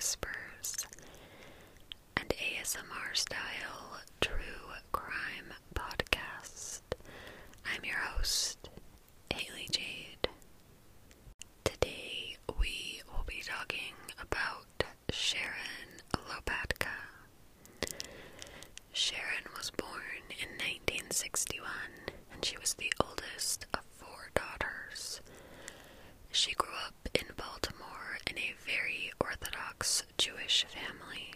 Whispers, an ASMR style true crime podcast. I'm your host, Haley Jade. Today we will be talking about Sharon Lopatka. Sharon was born in 1961 and she was the oldest of four daughters. She grew up in Baltimore in a very Orthodox Jewish family.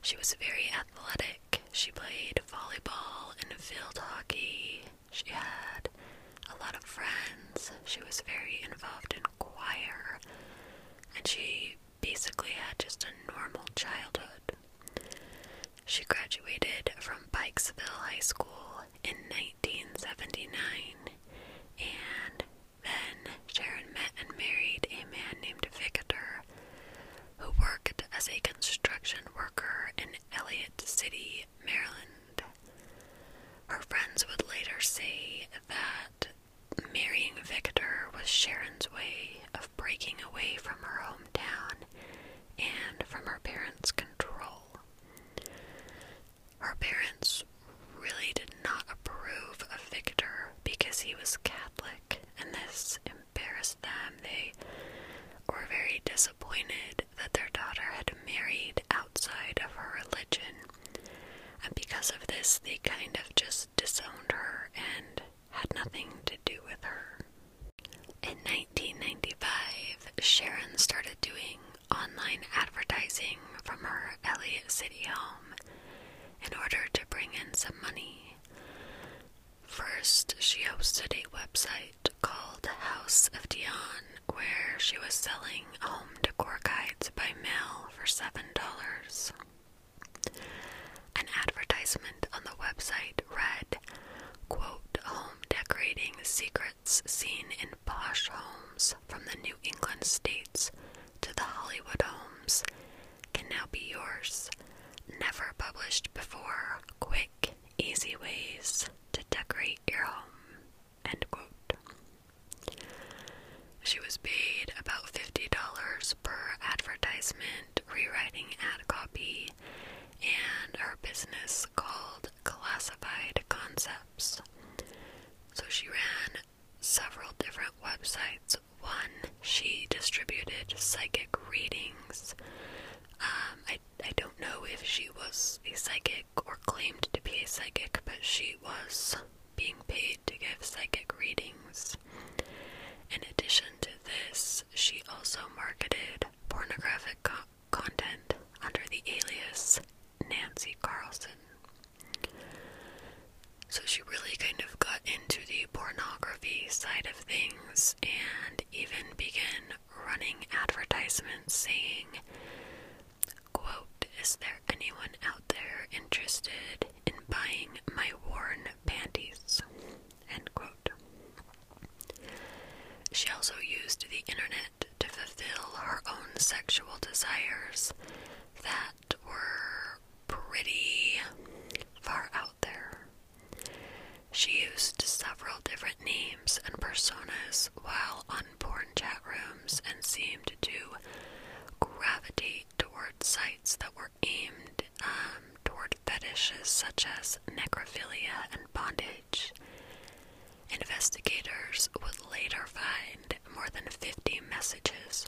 She was very athletic. She played volleyball and field hockey. She had a lot of friends. She was very involved in choir. And she basically had just a normal childhood. She graduated from Pikesville High School in 1979, and then Sharon met and married a man named worked as a construction worker in Ellicott City, Maryland. Her friends would later say that marrying Victor was Sharon's way of breaking away from her hometown and from her parents' control. Her parents really did not approve of Victor because he was Catholic, and this embarrassed them. They were very disappointed that their daughter had married outside of her religion, and because of they kind of just disowned her and had nothing to do with her. In 1995, Sharon started doing online advertising from her Ellicott City home in order to bring in some money. First, she hosted a website called House of Dion where she was selling home decor guides by mail for $7. Advertisement on the website read, quote, home decorating secrets seen in posh homes from the New England states to the Hollywood homes can now be yours. Never published before. Quick, easy ways to decorate your home. End quote. She was paid about $50 per advertisement, rewriting ad copy, and her business called Classified Concepts. So she ran several different websites. One, she distributed psychic readings. Um, I, I don't know if she was a psychic or claimed to be a psychic, but she was being paid to give psychic readings. In addition to this, she also marketed pornographic co- content under the alias Nancy Carlson. So she really kind of got into the pornography side of things and even began running advertisements saying, quote, Is there anyone out there interested in buying my worn panties? End quote. She also used the internet to fulfill her own sexual desires that were pretty far out there. She used several different names and personas while on porn chat rooms and seemed to gravitate towards sites that were aimed um, toward fetishes such as necrophilia and bondage. Investigators would later find more than 50 messages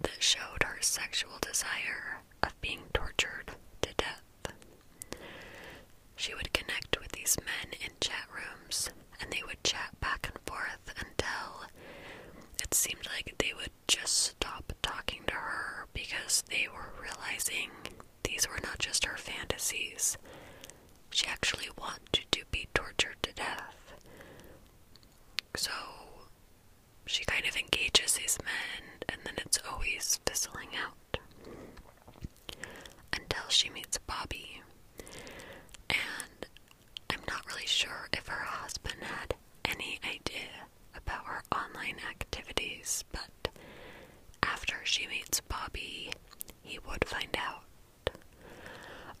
that showed her sexual desire of being tortured to death. She would connect with these men in chat rooms, and they would chat back and forth until it seemed like they would just stop talking to her because they were realizing these were not just her fantasies. She actually wanted to be tortured to death. So she kind of engages these men, and then it's always fizzling out. Until she meets Bobby. And I'm not really sure if her husband had any idea about her online activities, but after she meets Bobby, he would find out.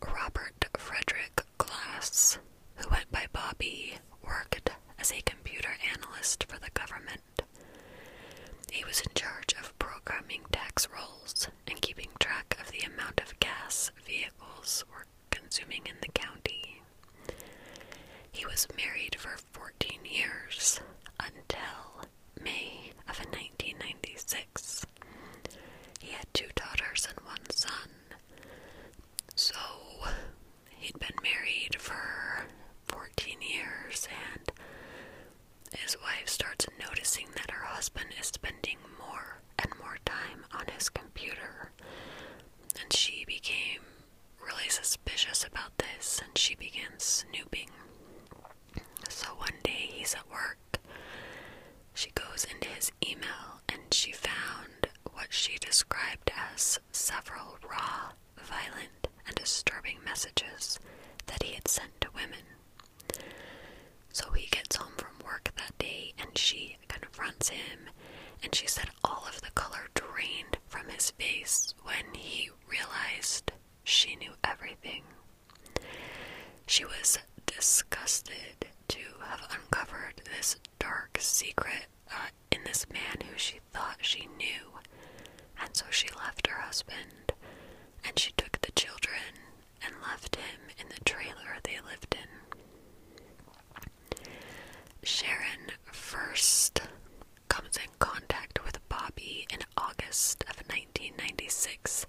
Robert Frederick Glass, who went by Bobby, worked as a computer analyst for the government. He was in charge of programming tax rolls and she began snooping. So one day he's at work. She goes into his email and she found what she described as several raw, violent, and disturbing messages that he had sent to women. So he gets home from work that day and she confronts him, and she said all of the color drained from his face when he realized she knew everything. She was disgusted to have uncovered this dark secret uh, in this man who she thought she knew, and so she left her husband and she took the children and left him in the trailer they lived in. Sharon first comes in contact with Bobby in August of 1996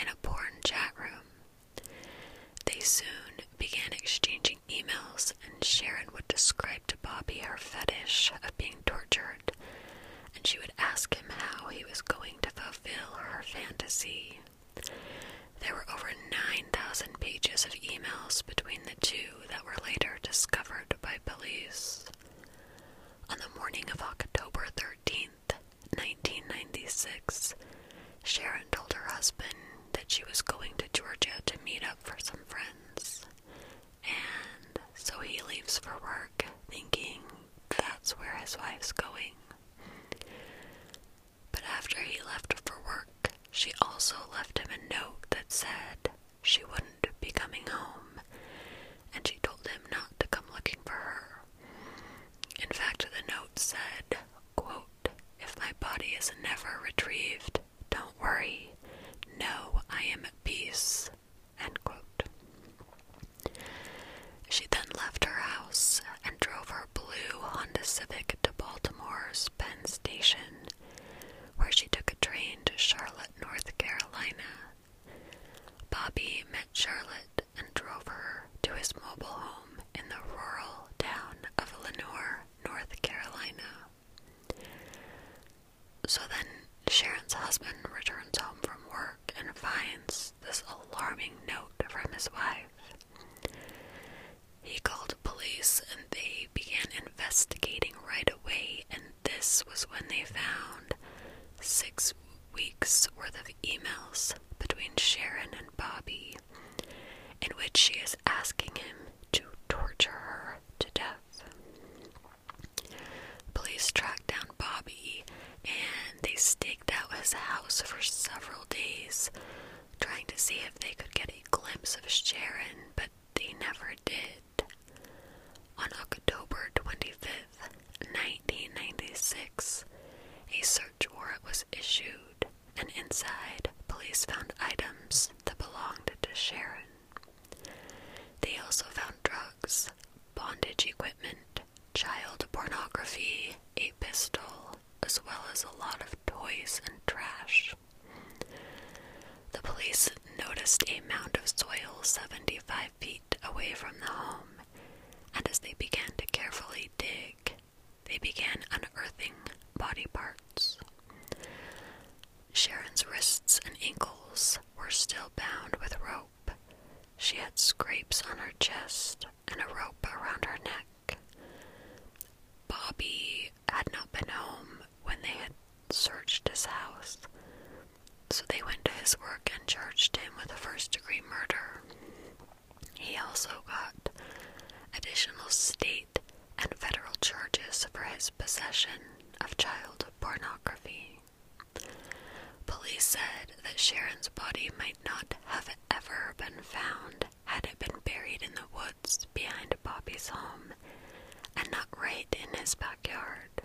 in a porn chat room. They soon began exchanging emails, and Sharon would describe to Bobby her fetish of being tortured, and she would ask him how he was going to fulfill her fantasy. There were over 9,000 pages of emails between the two that were later discovered by police. On the morning of October 13th, 1996, Sharon told her husband that she was going to Georgia to meet up for some friends. And so he leaves for work, thinking that's where his wife's going. But after he left for work, she also left him a note that said she wouldn't be coming home, and she told him not to come looking for her. In fact, the note said, quote, If my body is never retrieved, don't worry. Know I am at peace. End quote. She then left her house and drove her blue Honda Civic to Baltimore's Penn Station, where she took a train to Charlotte, North Carolina. Bobby met Charlotte and drove her to his mobile home in the rural town of Lenoir, North Carolina. So then Sharon's husband returns home from work and finds this alarming note from his wife. He called police and they began investigating right away, and this was when they found six weeks worth of emails between Sharon and Bobby, in which she is asking him to torture her to death. Police tracked down Bobby and they staked out his house for several days, trying to see if they could get a glimpse of Sharon, but they never did. On October 25th, 1996, a search warrant was issued, and inside, police found items that belonged to Sharon. They also found drugs, bondage equipment, child pornography, a pistol, as well as a lot of toys and trash. The police noticed a mound of soil 75 feet away from the home, and as they began to carefully dig, they began unearthing body parts. Sharon's wrists and ankles were still bound with rope. She had scrapes on her and a rope around her neck. Bobby had not been home when they had searched his house, so they went to his work and charged him with a first degree murder. He also got additional state and federal charges for his possession of child pornography. Police said that Sharon's body might not have ever been found had been buried in the woods behind Bobby's home and not right in his backyard.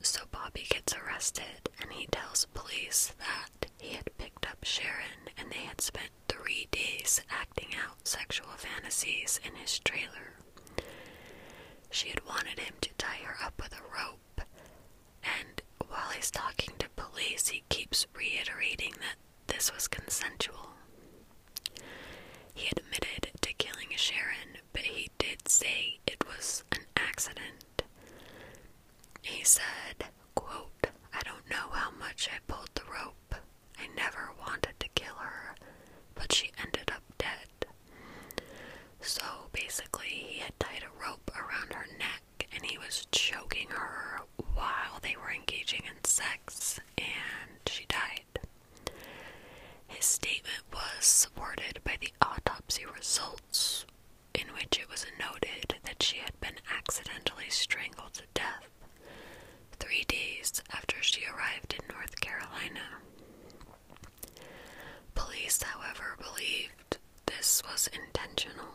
So Bobby gets arrested and he tells police that he had picked up Sharon and they had spent three days acting out sexual fantasies in his trailer. She had wanted him to tie her up with a rope, and while he's talking to police, he keeps reiterating that this was consensual. He admitted to killing Sharon, but he did say it was an accident. He said, quote, I don't know how much I pulled the rope. I never wanted to kill her, but she ended up dead. basically, he had tied a rope around her neck and he was choking her while they were engaging in sex, and she died. His statement was supported by the autopsy results, in which it was noted that she had been accidentally strangled to death three days after she arrived in North Carolina. Police, however, believed this was intentional.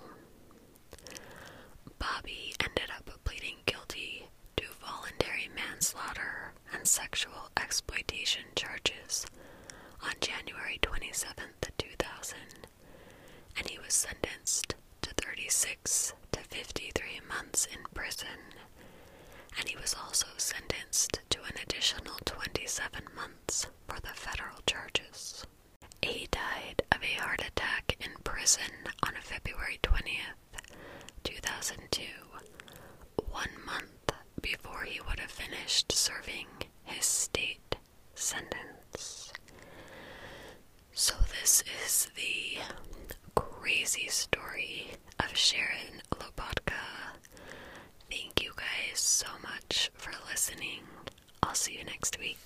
Bobby ended up pleading guilty to voluntary manslaughter and sexual exploitation charges on January 27, 2000, and he was sentenced to 36 to 53 months in prison, and he was also sentenced to an additional 27 months for the federal charges. He died of a heart attack in prison on February 20th, 2002, one month before he would have finished serving his state So, this is the crazy story of Sharon Lopatka. Thank you guys so much for listening. I'll see you next week.